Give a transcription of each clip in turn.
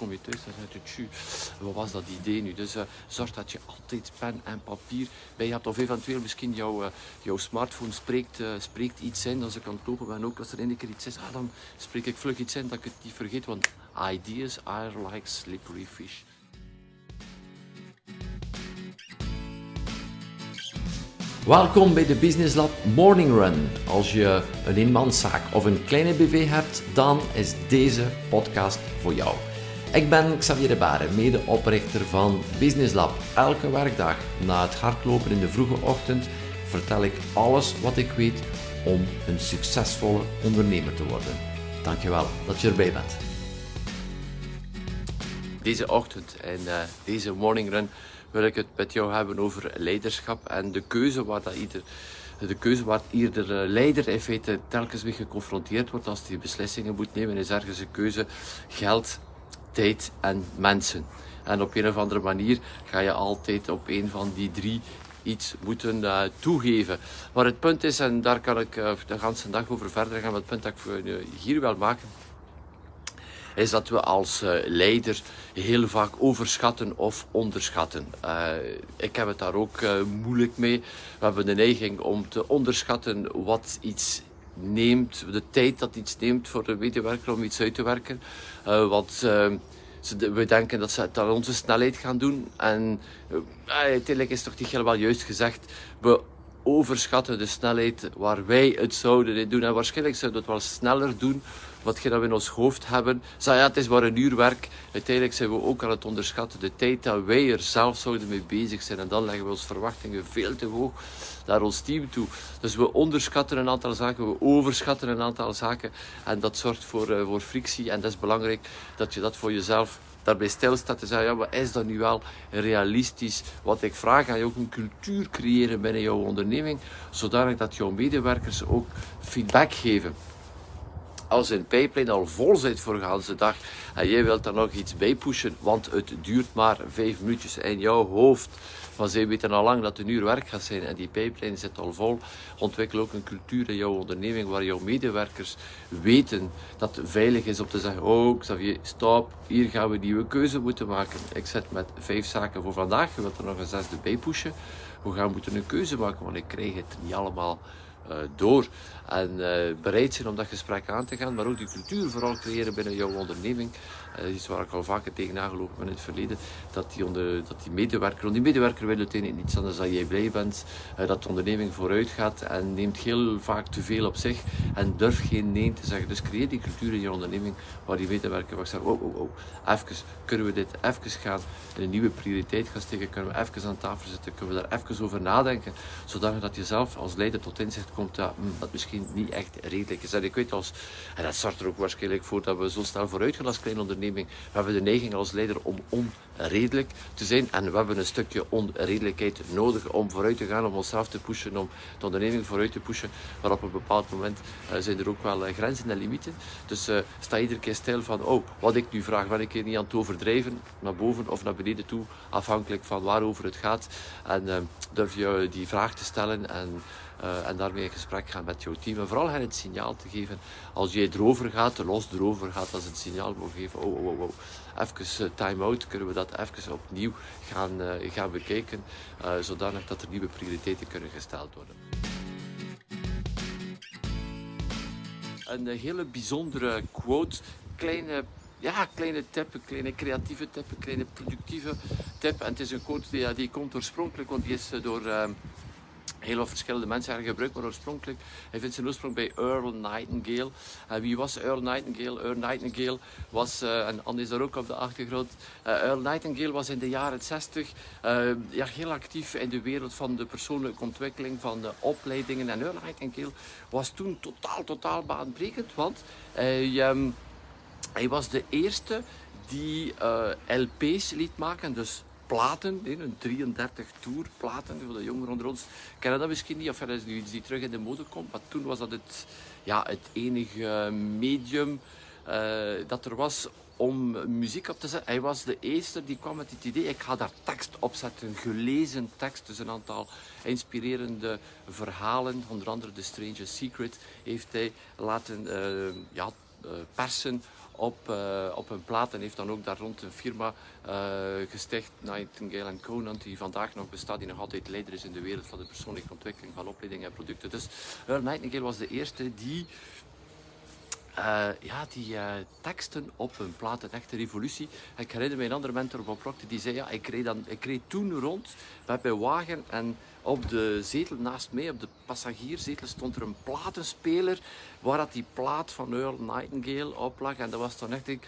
kom je thuis en zeg je, tju, wat was dat idee nu? Dus uh, zorg dat je altijd pen en papier bij hebt. Of eventueel misschien jouw, uh, jouw smartphone spreekt, uh, spreekt iets in. Als ik aan het lopen ben ook, als er een keer iets is, ah, dan spreek ik vlug iets in dat ik het niet vergeet. Want ideas are like slippery fish. Welkom bij de Business Lab Morning Run. Als je een eenmanszaak of een kleine BV hebt, dan is deze podcast voor jou. Ik ben Xavier de Baren, medeoprichter van Business Lab. Elke werkdag na het hardlopen in de vroege ochtend vertel ik alles wat ik weet om een succesvolle ondernemer te worden. Dankjewel dat je erbij bent. Deze ochtend en uh, deze morning run wil ik het met jou hebben over leiderschap en de keuze waar dat ieder de keuze waar ieder eh, leider in feite telkens mee geconfronteerd wordt als hij beslissingen moet nemen, is ergens een keuze geld tijd en mensen. En op een of andere manier ga je altijd op een van die drie iets moeten uh, toegeven. Maar het punt is, en daar kan ik uh, de hele dag over verder gaan, maar het punt dat ik uh, hier wil maken, is dat we als leider heel vaak overschatten of onderschatten. ik heb het daar ook moeilijk mee. We hebben de neiging om te onderschatten wat iets neemt, de tijd dat iets neemt voor de medewerker om iets uit te werken. Uh, want uh, we denken dat ze het aan onze snelheid gaan doen. En uh, uiteindelijk is toch niet helemaal juist gezegd. We overschatten de snelheid waar wij het zouden doen. En waarschijnlijk zouden we het wel sneller doen wat we in ons hoofd hebben. Zeg ja, het is maar een uur werk. Uiteindelijk zijn we ook aan het onderschatten de tijd dat wij er zelf zouden mee bezig zijn. En dan leggen we onze verwachtingen veel te hoog naar ons team toe. Dus we onderschatten een aantal zaken, we overschatten een aantal zaken. En dat zorgt voor, uh, voor frictie. En dat is belangrijk dat je dat voor jezelf daarbij stilstaat te zeggen, ja, wat is dat nu wel realistisch? Wat ik vraag aan je ook een cultuur creëren binnen jouw onderneming, zodanig dat jouw medewerkers ook feedback geven als een pipeline al vol zit voor de dag en jij wilt daar nog iets bij pushen, want het duurt maar vijf minuutjes in jouw hoofd. Maar zij weten al lang dat het een uur werk gaat zijn en die pipeline zit al vol. Ontwikkel ook een cultuur in jouw onderneming waar jouw medewerkers weten dat het veilig is om te zeggen: Oh, Xavier, stop, hier gaan we een nieuwe keuze moeten maken. Ik zit met vijf zaken voor vandaag, je wilt er nog een zesde bij pushen. We gaan moeten een keuze maken, want ik krijg het niet allemaal uh, door. En uh, bereid zijn om dat gesprek aan te gaan, maar ook die cultuur vooral creëren binnen jouw onderneming. Uh, iets waar ik al vaker tegen aangelopen ben in het verleden. Dat die, onder, dat die medewerker, want die medewerker wil uiteindelijk niets anders dan jij blij bent. dat de onderneming vooruit gaat en neemt heel vaak te veel op zich en durft geen nee te zeggen. Dus creëer die cultuur in je onderneming waar die medewerker wat zegt, oh, oh, oh, even, kunnen we dit even gaan een nieuwe prioriteit gaan steken? Kunnen we even aan tafel zitten? Kunnen we daar even over nadenken? Zodat je zelf als leider tot inzicht komt dat, hm, dat misschien niet echt redelijk is. En ik weet als, en dat zorgt er ook waarschijnlijk voor dat we zo snel vooruit gaan als kleine onderneming. We hebben de neiging als leider om onredelijk te zijn. En we hebben een stukje onredelijkheid nodig om vooruit te gaan, om onszelf te pushen, om de onderneming vooruit te pushen. Maar op een bepaald moment uh, zijn er ook wel uh, grenzen en limieten. Dus uh, sta iedere keer stil van, oh, wat ik nu vraag, ben ik hier niet aan het overdrijven, naar boven of naar beneden toe, afhankelijk van waarover het gaat. En durf je die vraag te stellen en uh, en daarmee in gesprek gaan met jouw team. En vooral hen het signaal te geven als jij erover gaat, los erover gaat, als het signaal moet geven. Oh, oh, oh, oh. Even uh, time-out, kunnen we dat even opnieuw gaan, uh, gaan bekijken, zodanig dat er nieuwe prioriteiten kunnen gesteld worden. Een hele bijzondere quote, kleine ja, kleine tip, een kleine creatieve tip, een kleine productieve tip. En het is een quote die, die komt oorspronkelijk, want die is door heel veel verschillende mensen hebben gebruikt, maar oorspronkelijk, hij vindt zijn oorsprong bij Earl Nightingale. Uh, wie was Earl Nightingale? Earl Nightingale was, uh, en Anne is daar ook op de achtergrond, uh, Earl Nightingale was in de jaren 60 ja, heel actief in de wereld van de persoonlijke ontwikkeling, van de opleidingen. En Earl Nightingale was toen totaal, totaal baanbrekend, want hij, um, hij was de eerste die LP's liet maken, dus platen, een 33 tour platen, voor de jongeren onder ons. Kennen dat misschien niet, of dat is iets die terug in de mode komt, maar toen was dat het, ja, het enige medium uh, dat er was om muziek op te zetten. Hij was de eerste die kwam met het idee, ik ga daar tekst op zetten, gelezen tekst, dus een aantal inspirerende verhalen, onder andere The Stranger Secret, heeft hij laten uh, ja, persen op, uh, op een plaat en heeft dan ook daar rond een firma uh, gesticht, Nightingale Conan, die vandaag nog bestaat, die nog altijd leider is in de wereld van de persoonlijke ontwikkeling van opleiding en producten. Dus Nightingale was de eerste die uh, ja, die uh, teksten op een plaat, een echte revolutie. Ik herinner een andere mentor, Bob Proctor, die zei, ja, ik reed, dan, ik reed toen rond met mijn wagen en op de zetel naast mij, op de passagierszetel, stond er een platenspeler waar dat die plaat van Earl Nightingale op lag. En dat was dan echt uh,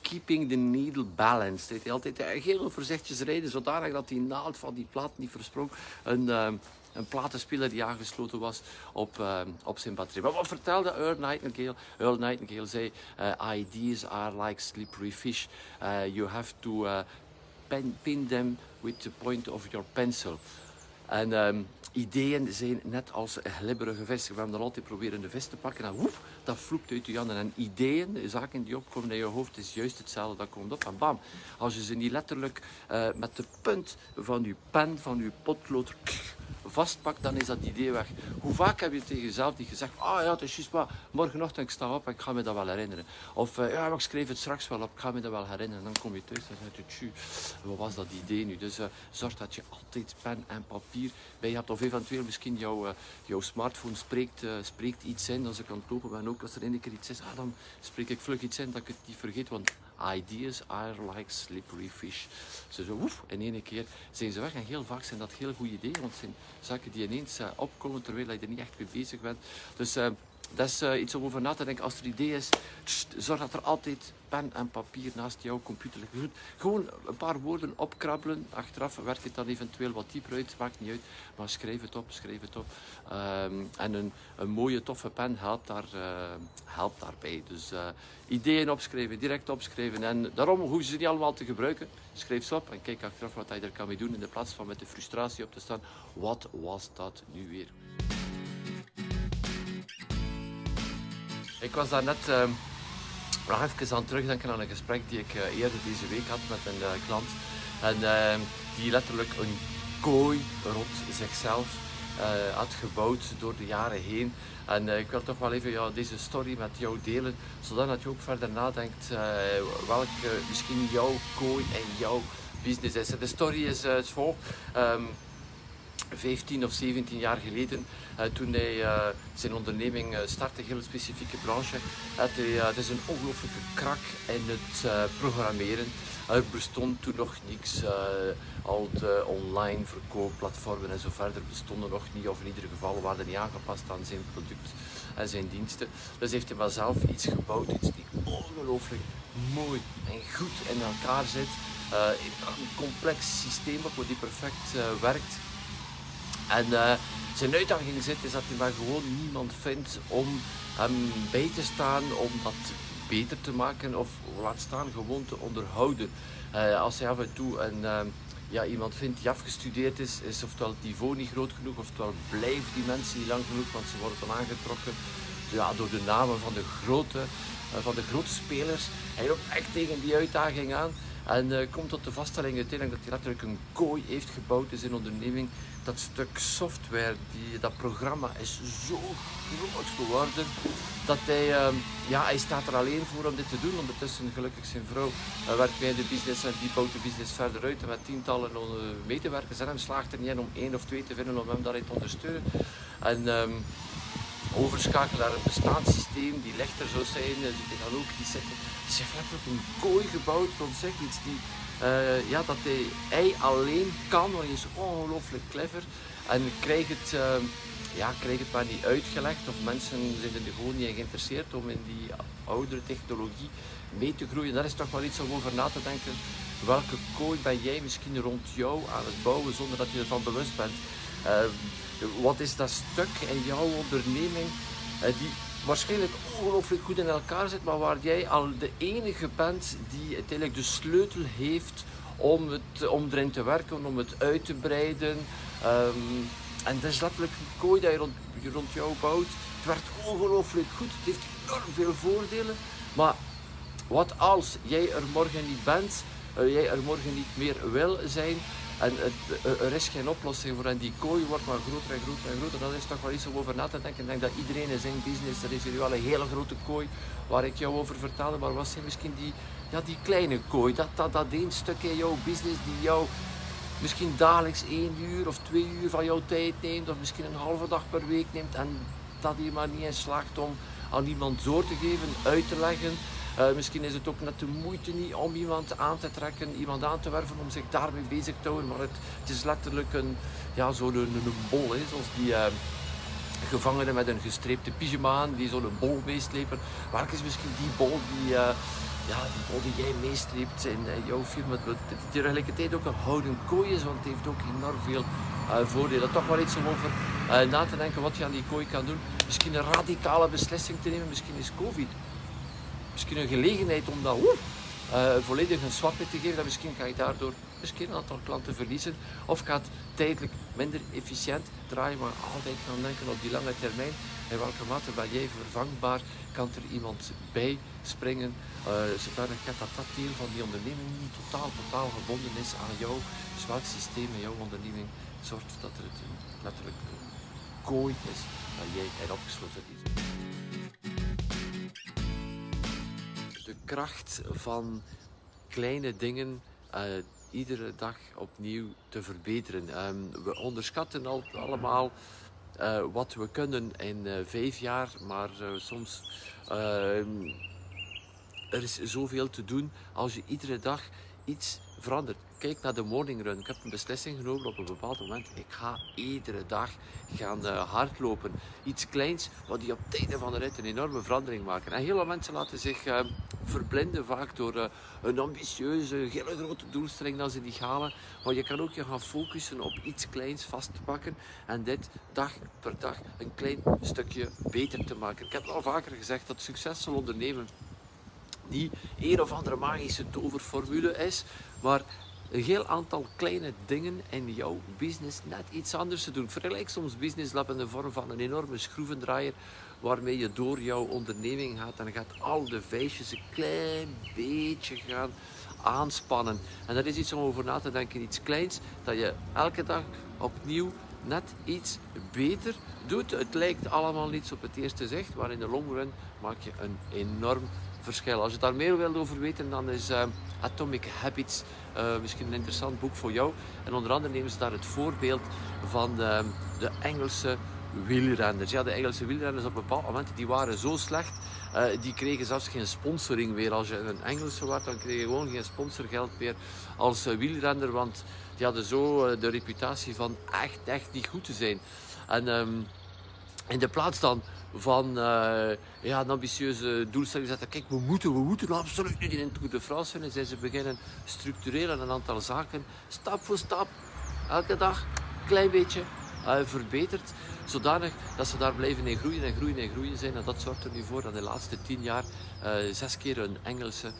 Keeping the Needle Balanced. Hij altijd heel voorzichtig rijden, zodanig dat die naald van die plaat niet versprong. Een, een platenspeler die aangesloten was op, uh, op zijn batterij. Maar wat vertelde Earl Nightingale? Earl Nightingale zei, uh, ideas are like slippery fish. Uh, you have to pen, pin them with the point of your pencil. En um, ideeën zijn net als glibberige vissen. We hebben dan altijd proberen de vis te pakken en woep, dat vloekt uit je handen. En ideeën, zaken die opkomen in je hoofd, is juist hetzelfde. Dat komt op en bam. Als je ze niet letterlijk met de punt van je pen, van je potlood vastpakt, dan is dat idee weg. Hoe vaak heb je tegen jezelf niet gezegd, ah ja, het is juist maar, morgenochtend ik sta op en ik ga me dat wel herinneren. Of uh, ja, ik schreef het straks wel op, ik ga me dat wel herinneren. Dan kom je thuis en zeg je, tju, wat was dat idee nu? Dus uh, zorg dat je altijd pen en papier bij je hebt. Of eventueel misschien jouw, uh, jouw smartphone spreekt, spreekt iets in als ik aan het lopen ben. Ook als er een keer iets is, ah, dan spreek ik vlug iets in dat ik het niet vergeet. Want Ideas are like slippery fish. Ze zo in één keer zijn ze weg. En heel vaak zijn dat heel goede ideeën, want het zijn zaken die ineens uh, opkomen terwijl je er niet echt mee bezig bent. Dus uh, dat is uh, iets om over na te denken. Als er idee is, zorg dat er altijd pen en papier naast jouw computer ligt. Gewoon een paar woorden opkrabbelen. Achteraf werkt het dan eventueel wat dieper uit. Maakt niet uit. Maar schrijf het op, schrijf het op. Um, en een, een, mooie, toffe pen helpt, daar, uh, helpt daarbij. Dus uh, ideeën opschrijven, direct opschrijven. En daarom hoeven ze niet allemaal te gebruiken. Schrijf ze op en kijk achteraf wat je er kan mee doen. In de plaats van met de frustratie op te staan. Wat was dat nu weer? Ik was daar net uh, nog even aan terugdenken aan een gesprek die ik uh, eerder deze week had met een uh, klant. En ehm, die letterlijk een kooi rond zichzelf eh, had gebouwd door de jaren heen. En ik wil toch wel even deze story met jou delen, zodat je ook verder nadenkt welke misschien jouw kooi en jouw business is. De story is het volgt. 15 of 17 jaar geleden, uh, toen hij uh, zijn onderneming uh, startte, een heel specifieke branche, het is een ongelooflijke krak in het programmeren. Er bestond toen nog niks, al de online verkoopplatformen en zo verder bestonden nog niet, of in ieder geval waren niet aangepast aan zijn product en zijn diensten. Dus heeft hij maar zelf iets gebouwd, iets die ongelooflijk mooi en goed in elkaar zit. een complex systeem wat die perfect werkt. En uh, zijn uitdaging zit is dat hij maar gewoon niemand vindt om hem bij te staan, om dat beter te maken of laat staan gewoon te onderhouden. Uh, als hij af en toe een, uh, ja, iemand vindt die afgestudeerd is, is oftewel het niveau niet groot genoeg, oftewel blijven die mensen niet lang genoeg, want ze worden dan aangetrokken ja, door de namen van de grote, van de grote spelers. Hij loopt echt tegen die uitdaging aan. En uh, komt tot de vaststelling uiteindelijk dat hij letterlijk een kooi heeft gebouwd in zijn onderneming. Dat stuk software, die, dat programma is zo groot geworden dat hij, uh, ja, hij staat er alleen voor om dit te doen. Ondertussen gelukkig zijn vrouw uh, werkt bij de business en die bouwt de business verder uit. En met tientallen uh, medewerkers en hem slaagt er niet in om één of twee te vinden om hem daarin te ondersteunen. En, um, overschakelen naar een bestaanssysteem die lichter zou zijn. Die die zitten. Hij heeft letterlijk een kooi gebouwd rond zich. Iets die, uh, ja, dat hij, alleen kan, want hij is ongelooflijk clever. En krijgt het, uh, ja, krijg het maar niet uitgelegd. Of mensen zijn er gewoon niet geïnteresseerd om in die oudere technologie mee te groeien. Dat is toch wel iets om over na te denken. Welke kooi ben jij misschien rond jou aan het bouwen zonder dat je ervan bewust bent? Uh, wat is dat stuk in jouw onderneming die waarschijnlijk ongelooflijk goed in elkaar zit, maar waar jij al de enige bent die uiteindelijk de sleutel heeft om, het, om erin te werken, om het uit te breiden. Um, en dat is letterlijk een kooi dat je rond, rond jou bouwt. Het werkt ongelooflijk goed, het heeft enorm veel voordelen. Maar wat als jij er morgen niet bent, uh, jij er morgen niet meer wil zijn, En het, er is geen oplossing voor. En die kooi wordt maar groter en groter en groter. Dat is toch wel iets om over na te denken. Ik denk dat iedereen in zijn business, er is hier wel een hele grote kooi waar ik jou over vertelde. Maar wat zijn misschien die, ja, die kleine kooi? Dat, dat, dat één stuk in jouw business die jou misschien dagelijks één uur of twee uur van jouw tijd neemt. Of misschien een halve dag per week neemt. En dat je maar niet in slaagt om aan iemand door te geven, uit te leggen. Uh, misschien is het ook net de moeite niet om iemand aan te trekken, iemand aan te werven om zich daarmee bezig te houden. Maar het, het is letterlijk een, ja, zo'n een, bol, hè, zoals die uh, gevangenen met een gestreepte pyjama aan, die zo'n bol meeslepen. Welke is misschien die bol die, uh, ja, die bol die jij meestreept in jouw firma? Het tegelijkertijd ook een houden kooi is, want het heeft ook enorm veel voordelen. Toch wel iets om over na te denken wat je aan die kooi kan doen. Misschien een radicale beslissing te nemen, misschien is COVID misschien een gelegenheid om dat uh, volledig een swapje te geven. Dat misschien ga je daardoor misschien een aantal klanten verliezen. Of gaat tijdelijk minder efficiënt draaien, maar altijd gaan denken op die lange termijn. In welke mate ben jij vervangbaar? Kan er iemand bij springen? Uh, dat dat deel van die onderneming niet totaal, totaal gebonden is aan jou. Dus welk systeem in jouw onderneming zorgt dat er het letterlijk kooi is dat jij er opgesloten is. Kracht van kleine dingen uh, iedere dag opnieuw te verbeteren. Um, we onderschatten al, allemaal uh, wat we kunnen in uh, vijf jaar, maar soms ehm, er is zoveel te doen als je iedere dag iets verandert. Kijk naar de morning run. Ik heb een beslissing genomen op een bepaald moment. Ik ga iedere dag gaan hardlopen. Iets kleins, wat die op einde van de rit een enorme verandering maken. En heel veel mensen laten zich uh, verblinden vaak door uh, een ambitieuze, hele grote doelstelling dat ze niet halen. Maar je kan ook je gaan focussen op iets kleins vast te pakken. En dit dag per dag een klein stukje beter te maken. Ik heb al vaker gezegd dat succesvol ondernemen niet een of andere magische toverformule is, maar een heel aantal kleine dingen in jouw business net iets anders te doen. Vergelijk soms Business Lab in de vorm van een enorme schroevendraaier waarmee je door jouw onderneming gaat en gaat al de vijsjes een klein beetje gaan aanspannen. En dat is iets om over na te denken, iets kleins, dat je elke dag opnieuw net iets beter doet. Het lijkt allemaal niets op het eerste zicht, maar in de long run maak je een enorm verschil. Als je daar meer wilt over weten, dan is uh, Atomic Habits uh, misschien een interessant boek voor jou. En onder andere nemen ze daar het voorbeeld van de, de Engelse wielrenners. Ja, de Engelse wielrenners op een bepaald moment die waren zo slecht, uh, die kregen zelfs geen sponsoring meer. Als je een Engelse was, dan kreeg je gewoon geen sponsorgeld meer als wielrenner, want die hadden zo de reputatie van echt, echt niet goed te zijn. En um, in de plaats dan van uh, ja, een ambitieuze doelstelling zetten. Kijk, we moeten, we moeten absoluut niet in het Tour de France winnen. Zijn ze beginnen structureren een aantal zaken, stap voor stap, elke dag, een klein beetje uh, verbeterd. Zodanig dat ze daar blijven in groeien en groeien en groeien zijn. En dat zorgt er nu voor dat de laatste tien jaar uh, zes keer een Engelse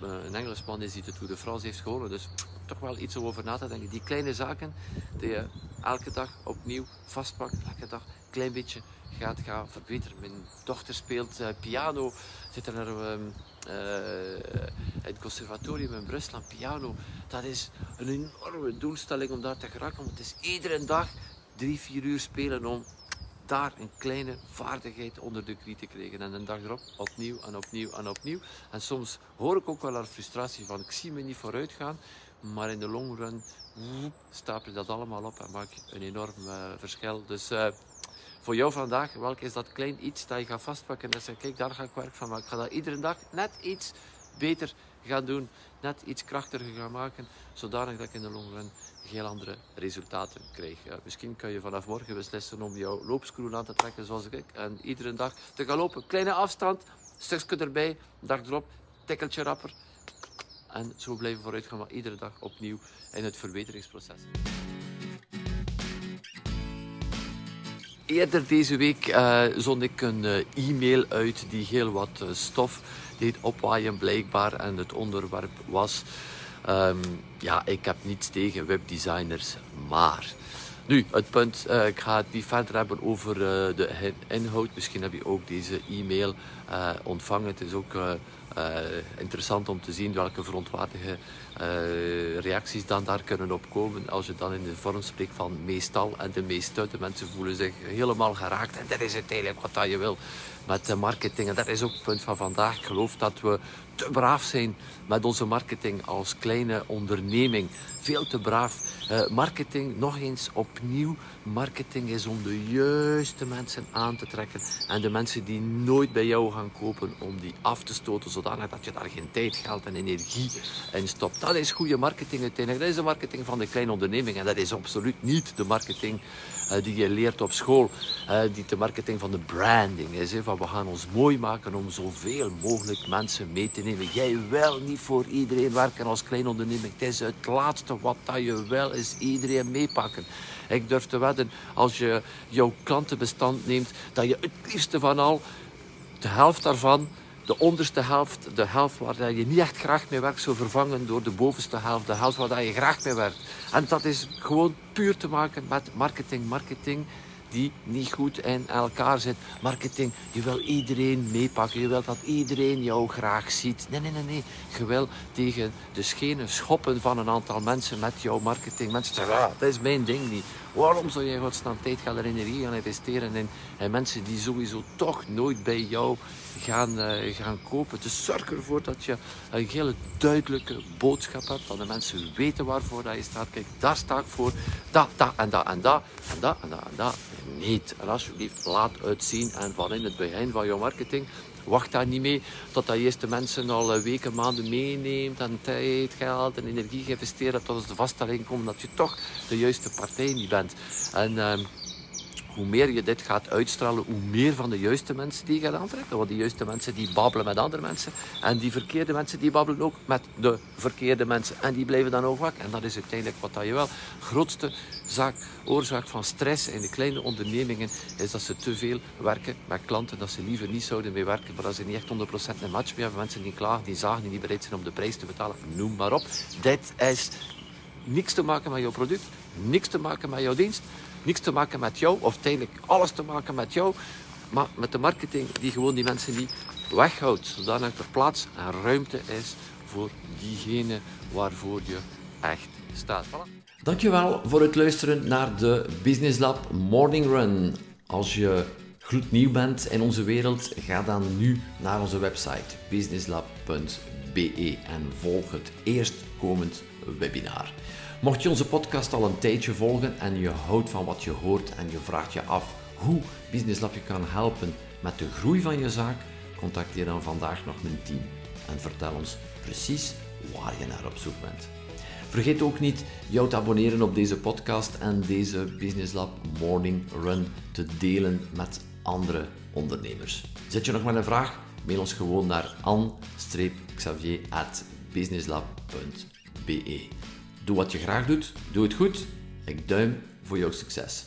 een Engelsman is die de Tour de France heeft gewonnen. Dus toch wel iets over na te denken. Die kleine zaken die je elke dag opnieuw vastpakt, elke dag een klein beetje gaat gaan verbeteren. Mijn dochter speelt uh, piano, zit er uh, het conservatorium in Brussel aan piano. Dat is een enorme doelstelling om daar te geraken, het is iedere dag drie, vier uur spelen om daar een kleine vaardigheid onder de knie te krijgen. En een dag erop opnieuw en opnieuw en opnieuw. En soms hoor ik ook wel haar frustratie van ik zie me niet vooruit gaan. Maar in de long run stapel je dat allemaal op en maak je een enorm uh, verschil. Dus uh, voor jou vandaag, welk is dat klein iets dat je gaat vastpakken en zegt, kijk, daar ga ik werk van maken. Ik ga dat iedere dag net iets beter gaan doen, net iets krachtiger gaan maken, zodanig dat ik in de long run heel andere resultaten. Ja, misschien kan je vanaf morgen beslissen om jouw loopscrew aan te trekken zoals ik en iedere dag te gaan lopen. Kleine afstand, stukje erbij, dag erop, tikkeltje rapper. En zo blijven vooruit gaan, maar iedere dag opnieuw in het verbeteringsproces. Eerder deze week uh, zond ik een uh, e-mail uit die heel wat uh, stof deed opwaaien blijkbaar. En het onderwerp was, um, ja, ik heb niets tegen webdesigners, maar... Nu, het punt, ik ga het niet verder hebben over de inhoud. Misschien heb je ook deze e-mail ontvangen. Het is ook interessant om te zien welke verontwaardige reacties dan daar kunnen opkomen als je dan in de vorm spreekt van meestal en de meeste. De mensen voelen zich helemaal geraakt en dat is uiteindelijk wat dat je wil met de marketing. En dat is ook het punt van vandaag. Ik geloof dat we te braaf zijn met onze marketing als kleine onderneming. Veel te braaf. Uh, marketing, nog eens opnieuw. Marketing is om de juiste mensen aan te trekken. En de mensen die nooit bij jou gaan kopen, om die af te stoten. Zodanig dat je daar geen tijd, geld en energie in stopt. Dat is goede marketing uiteindelijk. Dat is de marketing van de kleine onderneming. En dat is absoluut niet de marketing uh, die je leert op school. Uh, die de marketing van de branding is. Hè, van we gaan ons mooi maken om zoveel mogelijk mensen mee te nemen. Jij wil niet voor iedereen werken als klein onderneming. Het is het laatste wat dat je wil, is iedereen meepakken. Ik durf te wedden, als je jouw klantenbestand neemt, dat je het liefste van al, de helft daarvan, de onderste helft, de helft waar je niet echt graag mee werkt, zou vervangen door de bovenste helft, de helft waar je graag mee werkt. En dat is gewoon puur te maken met marketing. Marketing die niet goed in elkaar zit. Marketing, je wil iedereen meepakken. Je wilt dat iedereen jou graag ziet. Nee, nee, nee, nee. Je wil tegen de schenen schoppen van een aantal mensen met jouw marketing. Mensen zeggen, ah, dat is mijn ding niet. Waarom zou je godsnaam tijd gaan er energie gaan investeren in, in, mensen die sowieso toch nooit bij jou gaan, uh, gaan kopen? Dus zorg ervoor dat je een hele duidelijke boodschap hebt. Dat de mensen weten waarvoor dat je staat. Kijk, daar sta ik voor. Dat, dat en dat en dat. En dat en dat en dat. Niet. En alsjeblieft, laat uitzien. En van in het begin van jouw marketing wacht daar niet mee tot dat eerst de mensen al eh, weken, maanden meeneemt en tijd, geld en energie geïnvesteerd hebt tot als de vaststelling komt dat je toch de juiste partij niet bent. En, ehm, hoe meer je dit gaat uitstralen, hoe meer van de juiste mensen die je gaat aantrekken. Want die juiste mensen die babbelen met andere mensen. En die verkeerde mensen die babbelen ook met de verkeerde mensen. En die blijven dan ook wakker. En dat is uiteindelijk wat dat je wel. grootste zaak, oorzaak van stress in de kleine ondernemingen is dat ze te veel werken met klanten. Dat ze liever niet zouden mee werken. Maar dat ze niet echt 100% een match meer hebben. Mensen die klagen, die zagen, die niet bereid zijn om de prijs te betalen. Noem maar op. Dit is niks te maken met jouw product. Niks te maken met jouw dienst niks te maken met jou, of tijdelijk alles te maken met jou, maar met de marketing die gewoon die mensen niet weghoudt, zodanig er plaats en ruimte is voor diegene waarvoor je echt staat. Dankjewel voor het luisteren naar de Business Lab Morning Run. Als je gloednieuw bent in onze wereld, ga dan nu naar onze website businesslab.be en volg het eerstkomend webinar. Mocht je onze podcast al een tijdje volgen en je houdt van wat je hoort en je vraagt je af hoe Business Lab je kan helpen met de groei van je zaak, contacteer dan vandaag nog mijn team en vertel ons precies waar je naar op zoek bent. Vergeet ook niet jou te abonneren op deze podcast en deze Business Lab Morning Run te delen met andere ondernemers. Zet je nog maar een vraag? Mail ons gewoon naar an-xavier.businesslab.be. Doe wat je graag doet, doe het goed. Ik duim voor jouw succes.